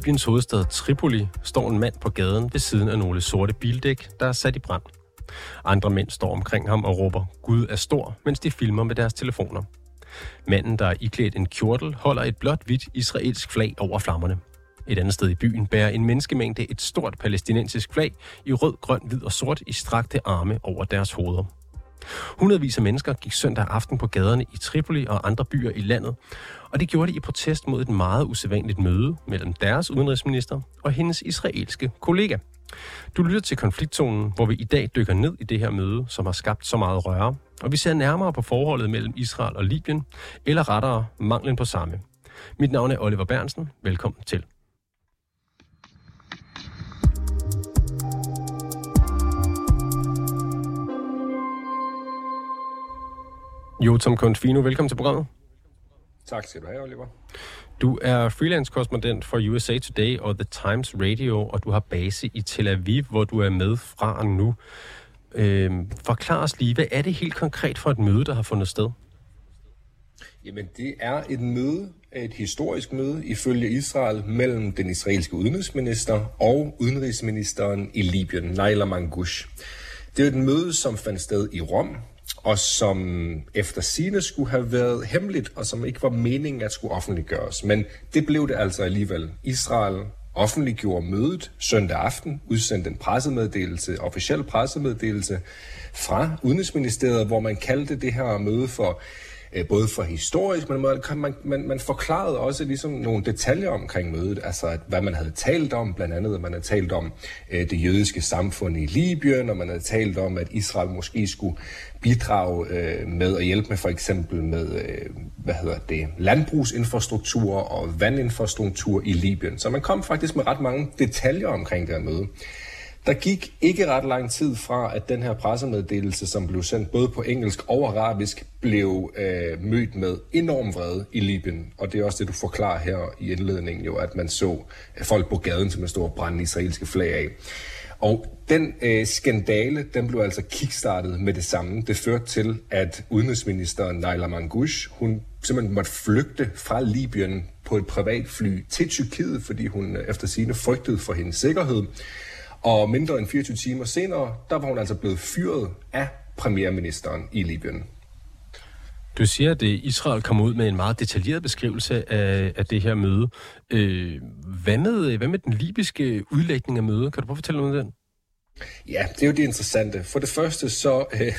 Libyens hovedstad Tripoli står en mand på gaden ved siden af nogle sorte bildæk, der er sat i brand. Andre mænd står omkring ham og råber, Gud er stor, mens de filmer med deres telefoner. Manden, der er iklædt en kjortel, holder et blåt hvidt israelsk flag over flammerne. Et andet sted i byen bærer en menneskemængde et stort palæstinensisk flag i rød, grøn, hvid og sort i strakte arme over deres hoveder. Hundredvis af mennesker gik søndag aften på gaderne i Tripoli og andre byer i landet, og det gjorde de i protest mod et meget usædvanligt møde mellem deres udenrigsminister og hendes israelske kollega. Du lytter til konfliktzonen, hvor vi i dag dykker ned i det her møde, som har skabt så meget røre, og vi ser nærmere på forholdet mellem Israel og Libyen, eller rettere manglen på samme. Mit navn er Oliver Bernsen. Velkommen til. Jotam Confino, velkommen til programmet. Tak skal du have, Oliver. Du er freelance-korrespondent for USA Today og The Times Radio, og du har base i Tel Aviv, hvor du er med fra nu. Øhm, forklar os lige, hvad er det helt konkret for et møde, der har fundet sted? Jamen, det er et møde, et historisk møde, ifølge Israel, mellem den israelske udenrigsminister og udenrigsministeren i Libyen, Naila Mangush. Det er et møde, som fandt sted i Rom, og som efter sine skulle have været hemmeligt, og som ikke var meningen at skulle offentliggøres. Men det blev det altså alligevel. Israel offentliggjorde mødet søndag aften, udsendte en pressemeddelelse, officiel pressemeddelelse fra Udenrigsministeriet, hvor man kaldte det her møde for øh, både for historisk, men man, man, man, man forklarede også ligesom nogle detaljer omkring mødet, altså at, hvad man havde talt om, blandt andet at man havde talt om øh, det jødiske samfund i Libyen, og man havde talt om, at Israel måske skulle bidrage øh, med at hjælpe med for eksempel med, øh, hvad hedder det, landbrugsinfrastruktur og vandinfrastruktur i Libyen. Så man kom faktisk med ret mange detaljer omkring det her møde. Der gik ikke ret lang tid fra, at den her pressemeddelelse, som blev sendt både på engelsk og arabisk, blev øh, mødt med enorm vrede i Libyen. Og det er også det, du forklarer her i indledningen, jo, at man så folk på gaden, som stod og brændte israelske flag af. Og den øh, skandale, den blev altså kickstartet med det samme. Det førte til, at udenrigsministeren Naila Mangush, hun simpelthen måtte flygte fra Libyen på et privatfly til Tyrkiet, fordi hun øh, efter sine frygtede for hendes sikkerhed. Og mindre end 24 timer senere, der var hun altså blevet fyret af premierministeren i Libyen. Du siger, at Israel kom ud med en meget detaljeret beskrivelse af, af det her møde. Øh, hvad, med, hvad med den libyske udlægning af mødet? Kan du prøve at fortælle noget om den? Ja, det er jo det interessante. For det første så, øh,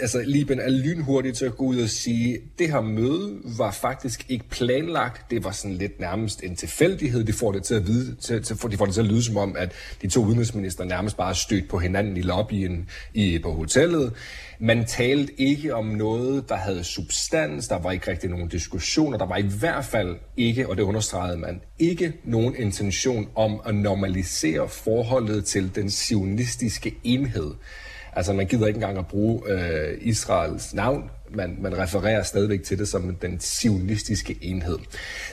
altså Liben er lynhurtig til at gå ud og sige, det her møde var faktisk ikke planlagt. Det var sådan lidt nærmest en tilfældighed. De får det til at, vide, til, til, de får det til at lyde som om, at de to udenrigsminister nærmest bare stødt på hinanden i lobbyen i, på hotellet. Man talte ikke om noget, der havde substans. Der var ikke rigtig nogen diskussioner. Der var i hvert fald ikke, og det understregede man, ikke nogen intention om at normalisere forholdet til den sionistiske enhed. Altså man gider ikke engang at bruge øh, Israels navn, man, man refererer stadigvæk til det som den sionistiske enhed.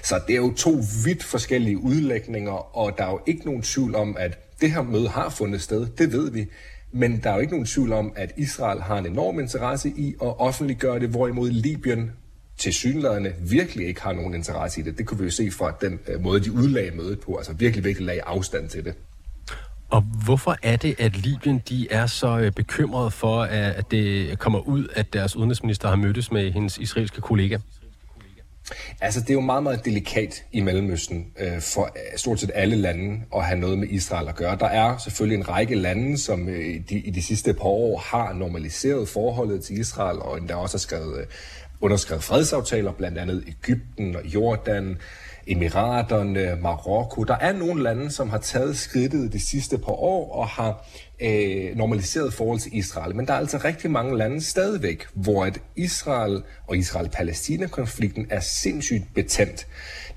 Så det er jo to vidt forskellige udlægninger, og der er jo ikke nogen tvivl om, at det her møde har fundet sted, det ved vi. Men der er jo ikke nogen tvivl om, at Israel har en enorm interesse i at offentliggøre det, hvorimod Libyen til synlæderne virkelig ikke har nogen interesse i det. Det kunne vi jo se fra den øh, måde, de udlagde mødet på, altså virkelig, virkelig lagde afstand til det. Og hvorfor er det, at Libyen de er så øh, bekymret for, at det kommer ud, at deres udenrigsminister har mødtes med hendes israelske kollega? Altså, det er jo meget, meget delikat i Mellemøsten øh, for øh, stort set alle lande at have noget med Israel at gøre. Der er selvfølgelig en række lande, som øh, de, i de sidste par år har normaliseret forholdet til Israel, og endda også har skrevet, øh, underskrevet fredsaftaler, blandt andet Ægypten og Jordan, Emiraterne, Marokko. Der er nogle lande, som har taget skridtet de sidste par år og har øh, normaliseret forhold til Israel. Men der er altså rigtig mange lande stadigvæk, hvor at Israel og Israel-Palæstina-konflikten er sindssygt betændt.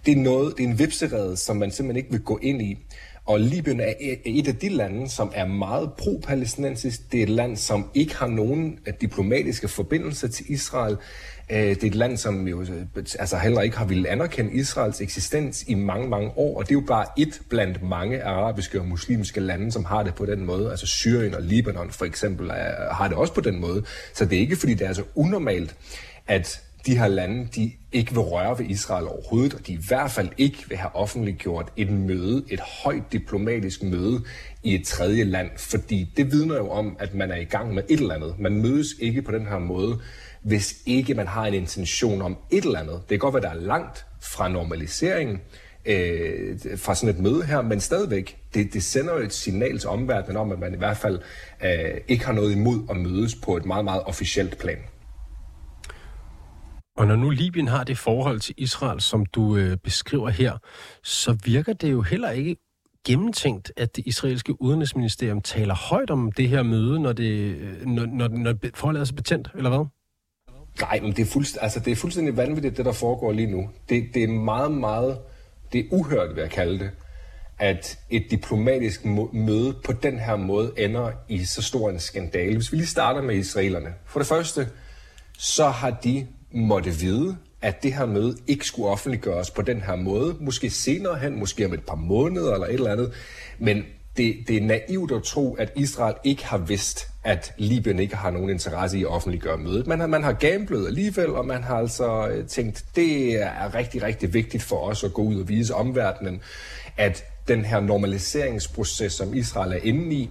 Det er, noget, det er en vipserede, som man simpelthen ikke vil gå ind i. Og Libyen e- er et af de lande, som er meget pro-palæstinensisk. Det er et land, som ikke har nogen øh, diplomatiske forbindelser til Israel. Øh, det er et land, som jo øh, altså heller ikke har ville anerkende Israels eksistens i mange, mange år, og det er jo bare et blandt mange arabiske og muslimske lande, som har det på den måde. Altså Syrien og Libanon for eksempel er, har det også på den måde. Så det er ikke, fordi det er så unormalt, at de her lande, de ikke vil røre ved Israel overhovedet, og de i hvert fald ikke vil have offentliggjort et møde, et højt diplomatisk møde i et tredje land, fordi det vidner jo om, at man er i gang med et eller andet. Man mødes ikke på den her måde, hvis ikke man har en intention om et eller andet. Det kan godt være, der er langt fra normaliseringen, øh, fra sådan et møde her, men stadigvæk, det, det sender jo et signal til omverdenen om, at man i hvert fald øh, ikke har noget imod at mødes på et meget, meget officielt plan. Og når nu Libyen har det forhold til Israel, som du øh, beskriver her, så virker det jo heller ikke gennemtænkt, at det israelske udenrigsministerium taler højt om det her møde, når, det, øh, når, når, når forholdet er så betændt, eller hvad? Nej, men det er, fuldst, altså, det er fuldstændig vanvittigt, det der foregår lige nu. Det, det er meget, meget, det er uhørt, vil jeg kalde det, at et diplomatisk møde på den her måde ender i så stor en skandale. Hvis vi lige starter med israelerne. For det første, så har de måtte vide, at det her møde ikke skulle offentliggøres på den her måde. Måske senere hen, måske om et par måneder eller et eller andet. Men det, det er naivt at tro, at Israel ikke har vidst, at Libyen ikke har nogen interesse i at offentliggøre mødet. Man har, man har gamblet alligevel, og man har altså øh, tænkt, det er rigtig, rigtig vigtigt for os at gå ud og vise omverdenen, at den her normaliseringsproces, som Israel er inde i,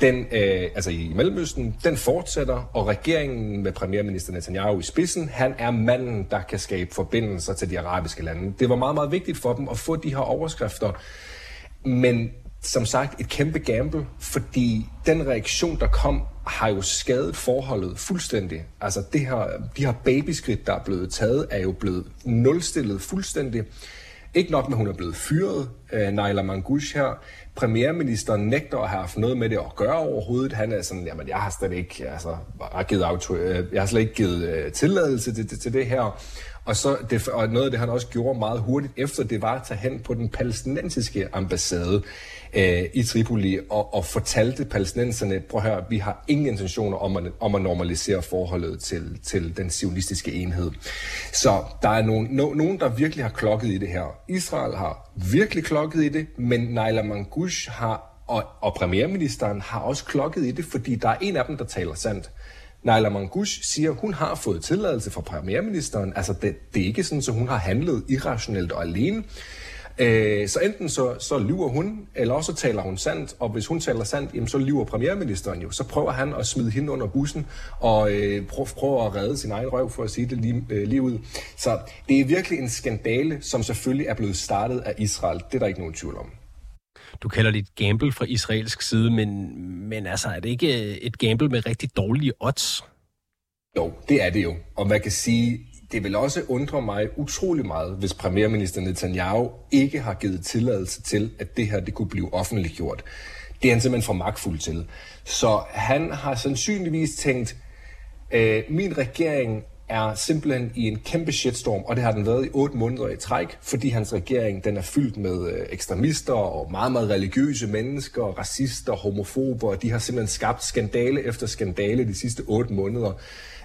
den, øh, altså i Mellemøsten, den fortsætter, og regeringen med premierminister Netanyahu i spidsen, han er manden, der kan skabe forbindelser til de arabiske lande. Det var meget, meget vigtigt for dem at få de her overskrifter, men som sagt et kæmpe gamble, fordi den reaktion, der kom, har jo skadet forholdet fuldstændig. Altså det her, de her babyskridt, der er blevet taget, er jo blevet nulstillet fuldstændig. Ikke nok med, at hun er blevet fyret, øh, Naila Mangush her. Premierministeren nægter at have haft noget med det at gøre overhovedet. Han er sådan, jamen jeg har slet ikke, altså, jeg har, givet auto, øh, jeg har slet ikke givet øh, tilladelse til, til, til det her. Og, så det, og noget af det, han også gjorde meget hurtigt efter, det var at tage hen på den palæstinensiske ambassade øh, i Tripoli og, og fortalte palæstinenserne, prøv at høre, vi har ingen intentioner om at, om at normalisere forholdet til, til den sionistiske enhed. Så der er nogen, no, nogen, der virkelig har klokket i det her. Israel har virkelig klokket i det, men Naila Mangush har, og, og premierministeren har også klokket i det, fordi der er en af dem, der taler sandt. Naila Mangush siger, hun har fået tilladelse fra premierministeren. Altså, det, det er ikke sådan, at hun har handlet irrationelt og alene. Øh, så enten så, så lyver hun, eller også taler hun sandt, og hvis hun taler sandt, jamen, så lyver premierministeren jo. Så prøver han at smide hende under bussen, og øh, prøver, prøver at redde sin egen røv, for at sige det lige, øh, lige ud. Så det er virkelig en skandale, som selvfølgelig er blevet startet af Israel. Det er der ikke nogen tvivl om. Du kalder det et gamble fra israelsk side, men, men altså, er det ikke øh, et gamble med rigtig dårlige odds? Jo, det er det jo. Og man kan sige, det vil også undre mig utrolig meget, hvis premierminister Netanyahu ikke har givet tilladelse til, at det her det kunne blive offentliggjort. Det er han simpelthen for magtfuld til. Så han har sandsynligvis tænkt, øh, min regering er simpelthen i en kæmpe shitstorm, og det har den været i otte måneder i træk, fordi hans regering den er fyldt med øh, ekstremister og meget, meget religiøse mennesker, racister, homofober, og de har simpelthen skabt skandale efter skandale de sidste otte måneder.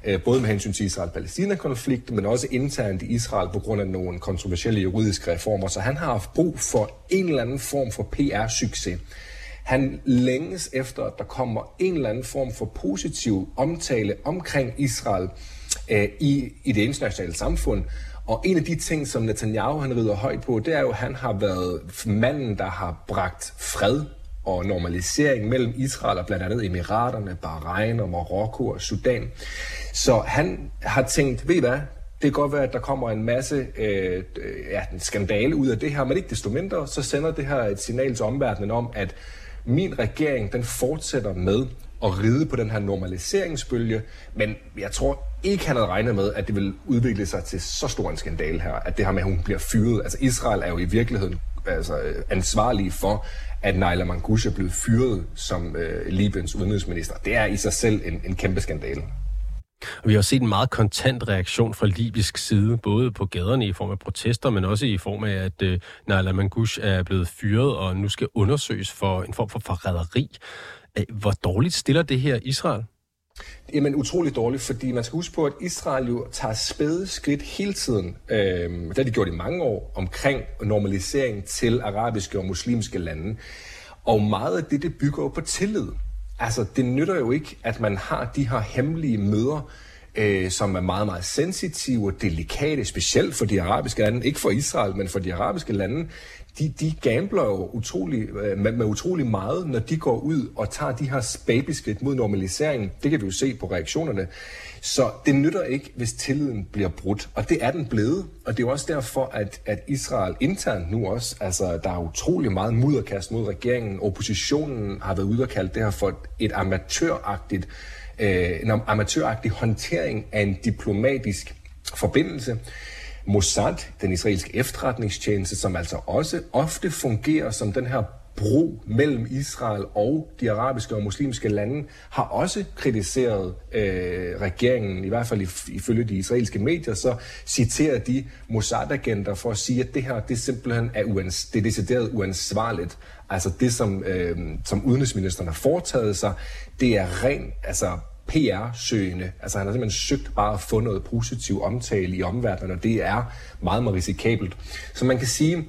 Øh, både med hensyn til Israel-Palæstina-konflikten, men også internt i Israel på grund af nogle kontroversielle juridiske reformer. Så han har haft brug for en eller anden form for PR-succes. Han længes efter, at der kommer en eller anden form for positiv omtale omkring Israel øh, i, i det internationale samfund. Og en af de ting, som Netanyahu han rider højt på, det er jo, at han har været manden, der har bragt fred og normalisering mellem Israel og blandt andet Emiraterne, Bahrain og Marokko og Sudan. Så han har tænkt, ved I hvad, det kan godt være, at der kommer en masse øh, ja, en skandale ud af det her, men ikke desto mindre, så sender det her et signal til omverdenen om, at min regering, den fortsætter med at ride på den her normaliseringsbølge, men jeg tror ikke, han havde regnet med, at det ville udvikle sig til så stor en skandale her, at det her med, at hun bliver fyret. Altså Israel er jo i virkeligheden altså, øh, ansvarlig for, at Naila Mangush er blevet fyret som øh, Libyens udenrigsminister. Det er i sig selv en, en kæmpe skandale. Og vi har set en meget kontant reaktion fra libysk side, både på gaderne i form af protester, men også i form af, at øh, Naila Mangush er blevet fyret og nu skal undersøges for en form for forræderi. Hvor dårligt stiller det her Israel? Jamen utroligt dårligt, fordi man skal huske på, at Israel jo tager spæde skridt hele tiden, øh, det har de gjort i mange år, omkring normalisering til arabiske og muslimske lande. Og meget af det, det bygger jo på tillid. Altså, det nytter jo ikke, at man har de her hemmelige møder øh, som er meget, meget sensitive og delikate, specielt for de arabiske lande, ikke for Israel, men for de arabiske lande, de, de gambler jo utrolig, øh, med, med utrolig meget, når de går ud og tager de her babyskridt mod normaliseringen. Det kan vi jo se på reaktionerne. Så det nytter ikke, hvis tilliden bliver brudt. Og det er den blevet. Og det er også derfor, at, at Israel internt nu også, altså der er utrolig meget mudderkast mod regeringen. Oppositionen har været ude og kalde det her for et amatøragtigt, øh, en amatøragtig håndtering af en diplomatisk forbindelse. Mossad, den israelske efterretningstjeneste, som altså også ofte fungerer som den her bro mellem Israel og de arabiske og muslimske lande, har også kritiseret øh, regeringen, i hvert fald ifølge de israelske medier, så citerer de Mossad-agenter for at sige, at det her det simpelthen er, uans, det er decideret uansvarligt. Altså det, som, øh, som udenrigsministeren har foretaget sig, det er ren altså PR-søgende. Altså han har simpelthen søgt bare at få noget positiv omtale i omverdenen, og det er meget, meget risikabelt. Så man kan sige,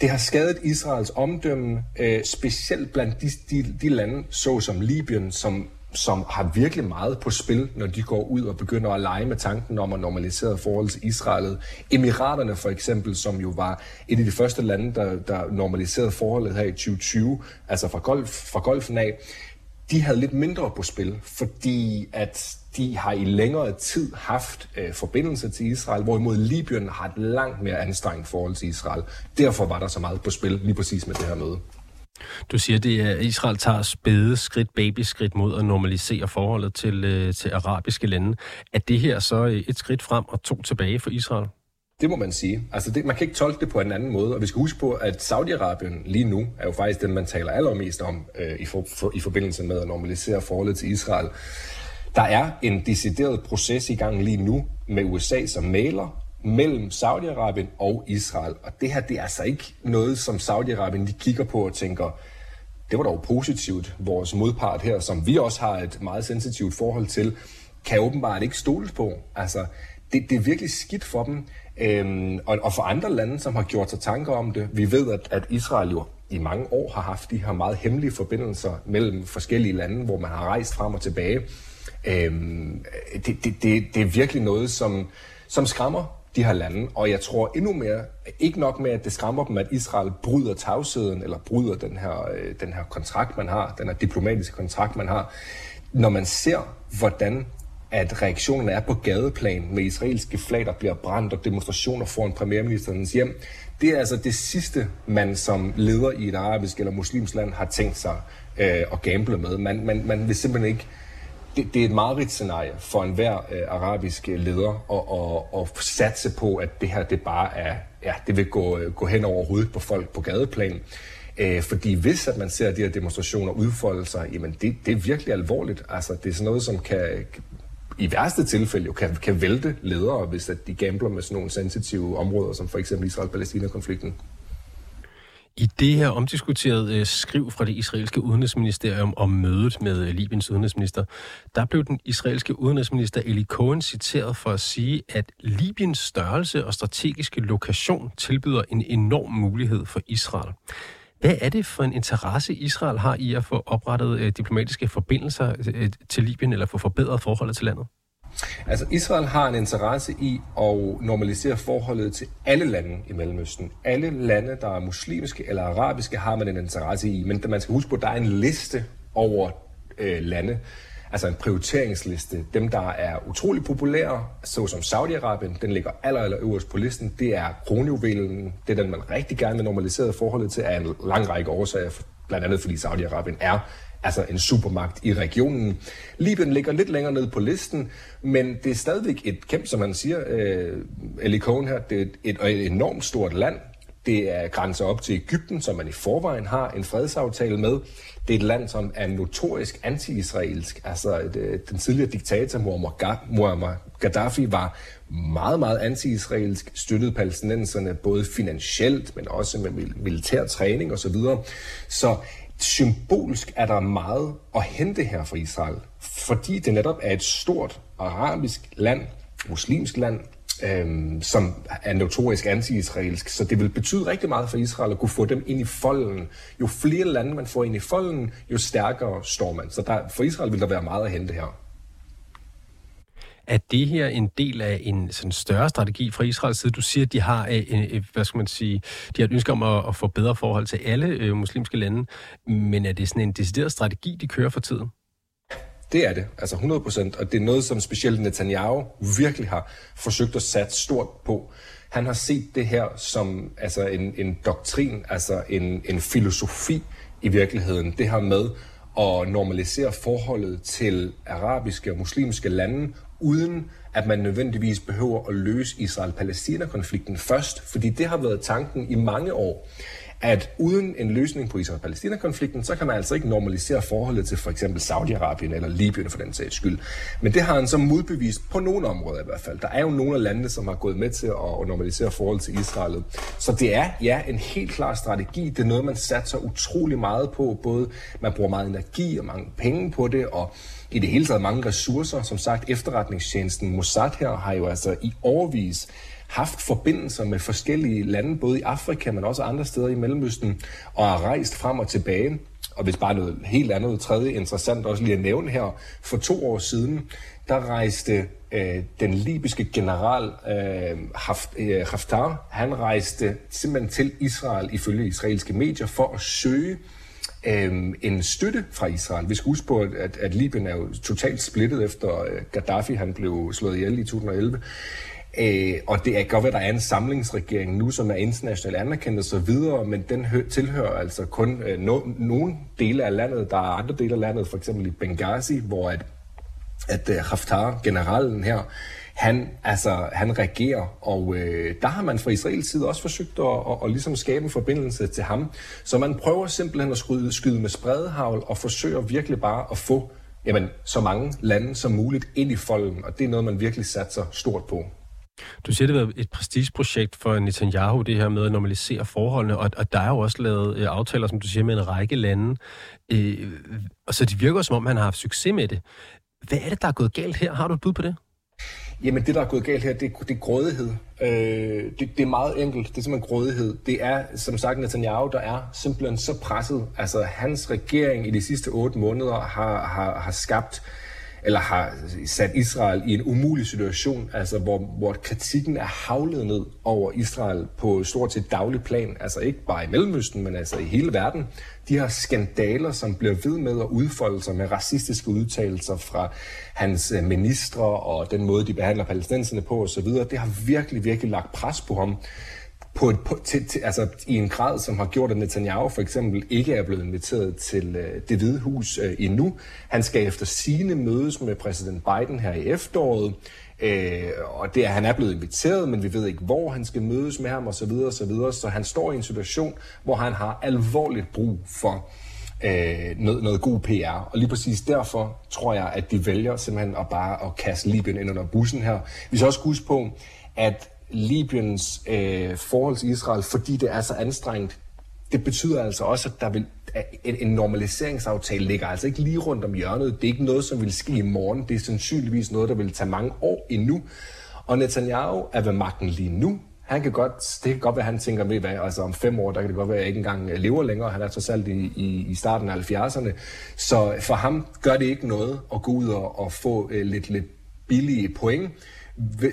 det har skadet Israels omdømme, øh, specielt blandt de, de, de lande, såsom Libyen, som, som har virkelig meget på spil, når de går ud og begynder at lege med tanken om at normalisere forhold til Israel. Emiraterne for eksempel, som jo var et af de første lande, der, der normaliserede forholdet her i 2020, altså fra, golf, fra golfen af, de havde lidt mindre på spil, fordi at de har i længere tid haft øh, forbindelse til Israel, hvorimod Libyen har et langt mere anstrengt forhold til Israel. Derfor var der så meget på spil lige præcis med det her møde. Du siger, det er, at Israel tager spæde skridt, babyskridt mod at normalisere forholdet til, øh, til arabiske lande. Er det her så øh, et skridt frem og to tilbage for Israel? Det må man sige. Altså det, man kan ikke tolke det på en anden måde, og vi skal huske på, at Saudi-Arabien lige nu er jo faktisk den, man taler allermest om øh, i, for, for, i forbindelse med at normalisere forholdet til Israel. Der er en decideret proces i gang lige nu med USA som maler mellem Saudi-Arabien og Israel. Og det her, det er altså ikke noget, som Saudi-Arabien lige kigger på og tænker, det var dog positivt. Vores modpart her, som vi også har et meget sensitivt forhold til, kan åbenbart ikke stoles på. Altså, det, det er virkelig skidt for dem. Øhm, og, og for andre lande, som har gjort sig tanker om det, vi ved, at, at Israel jo i mange år har haft de her meget hemmelige forbindelser mellem forskellige lande, hvor man har rejst frem og tilbage. Øhm, det, det, det, det er virkelig noget, som, som skræmmer de her lande, og jeg tror endnu mere, ikke nok med, at det skræmmer dem, at Israel bryder tavsheden, eller bryder den her, øh, den her kontrakt, man har, den her diplomatiske kontrakt, man har, når man ser, hvordan at reaktionerne er på gadeplan med israelske flag, der bliver brændt og demonstrationer foran premierministerens hjem. Det er altså det sidste, man som leder i et arabisk eller muslimsk land har tænkt sig øh, at gamble med. Man, man, man vil simpelthen ikke... Det, det er et meget scenarie for enhver øh, arabisk leder at, at, at satse på, at det her det bare er... Ja, det vil gå, øh, gå hen over hovedet på folk på gadeplan. Øh, fordi hvis at man ser de her demonstrationer udfolde sig, jamen det, det er virkelig alvorligt. Altså det er sådan noget, som kan i værste tilfælde jo kan, kan vælte ledere, hvis at de gambler med sådan nogle sensitive områder, som for eksempel Israel-Palæstina-konflikten. I det her omdiskuterede øh, skriv fra det israelske udenrigsministerium om mødet med øh, Libyens udenrigsminister, der blev den israelske udenrigsminister Eli Cohen citeret for at sige, at Libyens størrelse og strategiske lokation tilbyder en enorm mulighed for Israel. Hvad er det for en interesse, Israel har i at få oprettet øh, diplomatiske forbindelser øh, øh, til Libyen, eller få forbedret forholdet til landet? Altså, Israel har en interesse i at normalisere forholdet til alle lande i Mellemøsten. Alle lande, der er muslimske eller arabiske, har man en interesse i. Men man skal huske på, at der er en liste over øh, lande, altså en prioriteringsliste. Dem, der er utrolig populære, såsom Saudi-Arabien, den ligger aller, aller øverst på listen. Det er kronjuvelen. Det er den, man rigtig gerne vil normalisere forholdet til, af en lang række årsager. Blandt andet fordi Saudi-Arabien er altså en supermagt i regionen. Libyen ligger lidt længere ned på listen, men det er stadigvæk et kæmpe, som man siger, øh, Eli Cohen her, det er et, et enormt stort land. Det er grænser op til Ægypten, som man i forvejen har en fredsaftale med. Det er et land, som er notorisk anti-israelsk. Altså et, øh, den tidligere diktator Muammar Gaddafi var meget, meget anti-israelsk, støttede palæstinenserne både finansielt, men også med militær træning osv. Så, så symbolsk er der meget at hente her for Israel, fordi det netop er et stort arabisk land, muslimsk land, øhm, som er notorisk anti-israelsk. Så det vil betyde rigtig meget for Israel at kunne få dem ind i folden. Jo flere lande man får ind i folden, jo stærkere står man. Så der, for Israel vil der være meget at hente her. Er det her en del af en sådan større strategi fra Israels side? Du siger, at de har, øh, en, hvad skal man sige, de har et ønske om at, at få bedre forhold til alle øh, muslimske lande, men er det sådan en decideret strategi, de kører for tiden? Det er det, altså 100 procent, og det er noget, som specielt Netanyahu virkelig har forsøgt at sætte stort på. Han har set det her som altså en, en doktrin, altså en, en filosofi i virkeligheden. Det her med at normalisere forholdet til arabiske og muslimske lande, uden at man nødvendigvis behøver at løse Israel-Palæstina-konflikten først, fordi det har været tanken i mange år at uden en løsning på Israel-Palæstina-konflikten, så kan man altså ikke normalisere forholdet til for eksempel Saudi-Arabien eller Libyen for den sags skyld. Men det har han så modbevist på nogle områder i hvert fald. Der er jo nogle af landene, som har gået med til at normalisere forholdet til Israel. Så det er ja en helt klar strategi. Det er noget, man satser utrolig meget på. Både man bruger meget energi og mange penge på det, og i det hele taget mange ressourcer. Som sagt, efterretningstjenesten Mossad her har jo altså i overvis haft forbindelser med forskellige lande, både i Afrika, men også andre steder i Mellemøsten, og har rejst frem og tilbage. Og hvis bare noget helt andet, tredje interessant også lige at nævne her, for to år siden, der rejste øh, den libyske general øh, Haft, øh, Haftar, han rejste simpelthen til Israel ifølge israelske medier for at søge øh, en støtte fra Israel. Vi skal huske på, at, at Libyen er jo totalt splittet efter øh, Gaddafi, han blev slået ihjel i 2011. Øh, og det er godt at der er en samlingsregering nu, som er internationalt anerkendt og så videre, men den hø- tilhører altså kun øh, no- nogle dele af landet. Der er andre dele af landet, for eksempel i Benghazi, hvor at, at uh, Haftar, generalen her, han, altså, han regerer, og øh, der har man fra Israels side også forsøgt at, at, at ligesom skabe en forbindelse til ham. Så man prøver simpelthen at skyde, skyde med spredehavl og forsøger virkelig bare at få jamen, så mange lande som muligt ind i folden, og det er noget, man virkelig satser stort på. Du siger, det er et prestigeprojekt for Netanyahu, det her med at normalisere forholdene, og, og der er jo også lavet øh, aftaler, som du siger, med en række lande, øh, og så det virker som om, han har haft succes med det. Hvad er det, der er gået galt her? Har du et bud på det? Jamen det, der er gået galt her, det, det er grådighed. Øh, det, det er meget enkelt. Det er simpelthen grådighed. Det er, som sagt, Netanyahu, der er simpelthen så presset. Altså hans regering i de sidste otte måneder har, har, har skabt eller har sat Israel i en umulig situation, altså hvor, hvor kritikken er havlet ned over Israel på stort set daglig plan, altså ikke bare i Mellemøsten, men altså i hele verden. De her skandaler, som bliver ved med at udfolde sig med racistiske udtalelser fra hans øh, ministre og den måde, de behandler palæstinenserne på osv., det har virkelig, virkelig lagt pres på ham på et, på, til, til, altså, i en grad, som har gjort, at Netanyahu for eksempel ikke er blevet inviteret til øh, det hvide hus øh, endnu. Han skal efter sine mødes med præsident Biden her i efteråret, øh, og det er, han er blevet inviteret, men vi ved ikke, hvor han skal mødes med ham osv. Så, videre, og så, videre. så han står i en situation, hvor han har alvorligt brug for øh, noget, noget god PR. Og lige præcis derfor tror jeg, at de vælger simpelthen at bare at kaste Libyen ind under bussen her. Vi skal også huske på, at Libyens øh, forhold til Israel, fordi det er så anstrengt, det betyder altså også, at der vil, en, en normaliseringsaftale ligger altså ikke lige rundt om hjørnet. Det er ikke noget, som vil ske i morgen. Det er sandsynligvis noget, der vil tage mange år endnu. Og Netanyahu er ved magten lige nu. Han kan godt, det kan godt være, at han tænker med, hvad, altså om fem år, der kan det godt være, at jeg ikke engang lever længere. Han er trods alt i, i, i starten af 70'erne. Så for ham gør det ikke noget at gå ud og, og få øh, lidt, lidt billige point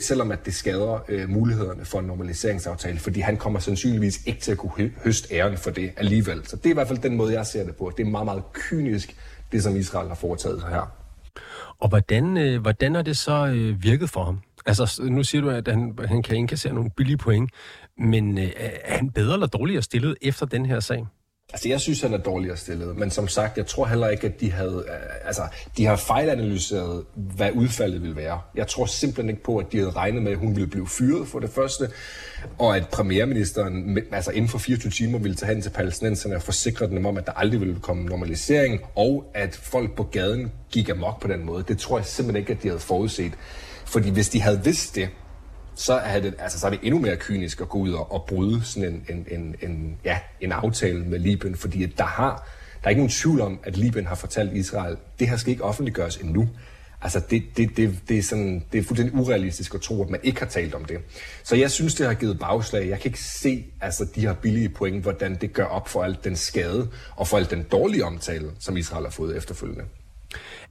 selvom at det skader øh, mulighederne for en normaliseringsaftale, fordi han kommer sandsynligvis ikke til at kunne høste æren for det alligevel. Så det er i hvert fald den måde, jeg ser det på. Det er meget, meget kynisk, det som Israel har foretaget sig her. Og hvordan, øh, hvordan har det så øh, virket for ham? Altså, nu siger du, at han, han kan indkassere nogle billige point, men øh, er han bedre eller dårligere stillet efter den her sag? Altså, jeg synes, han er dårligere stillet, men som sagt, jeg tror heller ikke, at de havde, øh, altså, de har fejlanalyseret, hvad udfaldet ville være. Jeg tror simpelthen ikke på, at de havde regnet med, at hun ville blive fyret for det første, og at premierministeren, altså inden for 24 timer, ville tage hen til palæstinenserne og forsikre dem om, at der aldrig ville komme normalisering, og at folk på gaden gik amok på den måde. Det tror jeg simpelthen ikke, at de havde forudset. Fordi hvis de havde vidst det, så er det, altså, så er det endnu mere kynisk at gå ud og, og bryde sådan en, en, en, en, ja, en aftale med Libyen, fordi der har der er ikke nogen tvivl om, at Libyen har fortalt Israel, det her skal ikke offentliggøres endnu. Altså, det, det, det, det, er sådan, det er fuldstændig urealistisk at tro, at man ikke har talt om det. Så jeg synes, det har givet bagslag. Jeg kan ikke se altså, de her billige point, hvordan det gør op for alt den skade og for alt den dårlige omtale, som Israel har fået efterfølgende.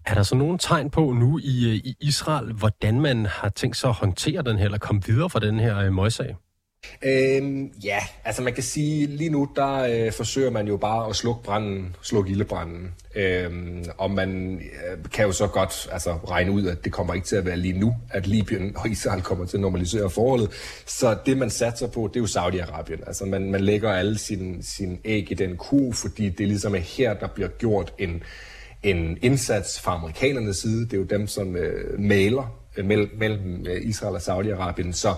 Er der så nogle tegn på nu i, øh, i Israel, hvordan man har tænkt sig at håndtere den her, eller komme videre fra den her øh, møgssag? Øhm, ja, altså man kan sige, lige nu der øh, forsøger man jo bare at slukke branden, slukke ildebranden. Øhm, og man øh, kan jo så godt altså, regne ud, at det kommer ikke til at være lige nu, at Libyen og Israel kommer til at normalisere forholdet. Så det man satser på, det er jo Saudi-Arabien. Altså man, man lægger alle sine sin æg i den ku, fordi det ligesom er her, der bliver gjort en, en indsats fra amerikanernes side. Det er jo dem, som øh, maler øh, mellem, mellem øh, Israel og Saudi-Arabien. Så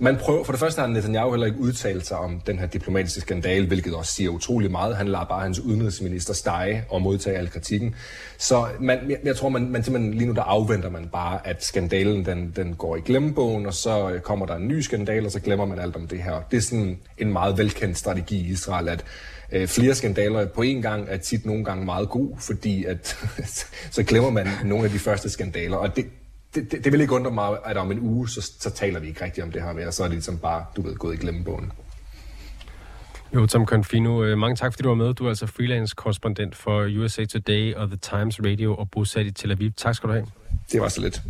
man prøver, for det første har Netanyahu heller ikke udtalt sig om den her diplomatiske skandale, hvilket også siger utrolig meget. Han lader bare hans udenrigsminister stege og modtage al kritikken. Så man, jeg, jeg tror, man, man simpelthen lige nu der afventer man bare, at skandalen den, den går i glemmebogen, og så kommer der en ny skandal, og så glemmer man alt om det her. Det er sådan en meget velkendt strategi i Israel, at øh, flere skandaler på én gang er tit nogle gange meget god, fordi at så glemmer man nogle af de første skandaler, og det, det, det, det vil ikke undre mig, at om en uge, så, så taler vi ikke rigtigt om det her mere, så er det ligesom bare, du ved, gået i glemmebogen. Jo, Tom Confino, øh, mange tak, fordi du var med. Du er altså freelance-korrespondent for USA Today og The Times Radio og bosat i Tel Aviv. Tak skal du have. Det var så lidt.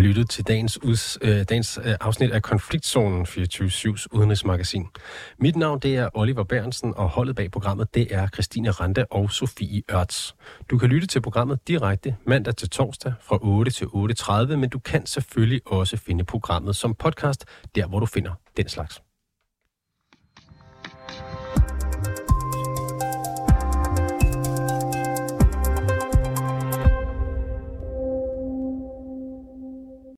Har lyttet til dagens, uds, øh, dagens øh, afsnit af Konfliktzonen 24-7's udenrigsmagasin. Mit navn det er Oliver Bernsen, og holdet bag programmet det er Christine Rande og Sofie Ørts. Du kan lytte til programmet direkte mandag til torsdag fra 8 til 8.30, men du kan selvfølgelig også finde programmet som podcast, der hvor du finder den slags.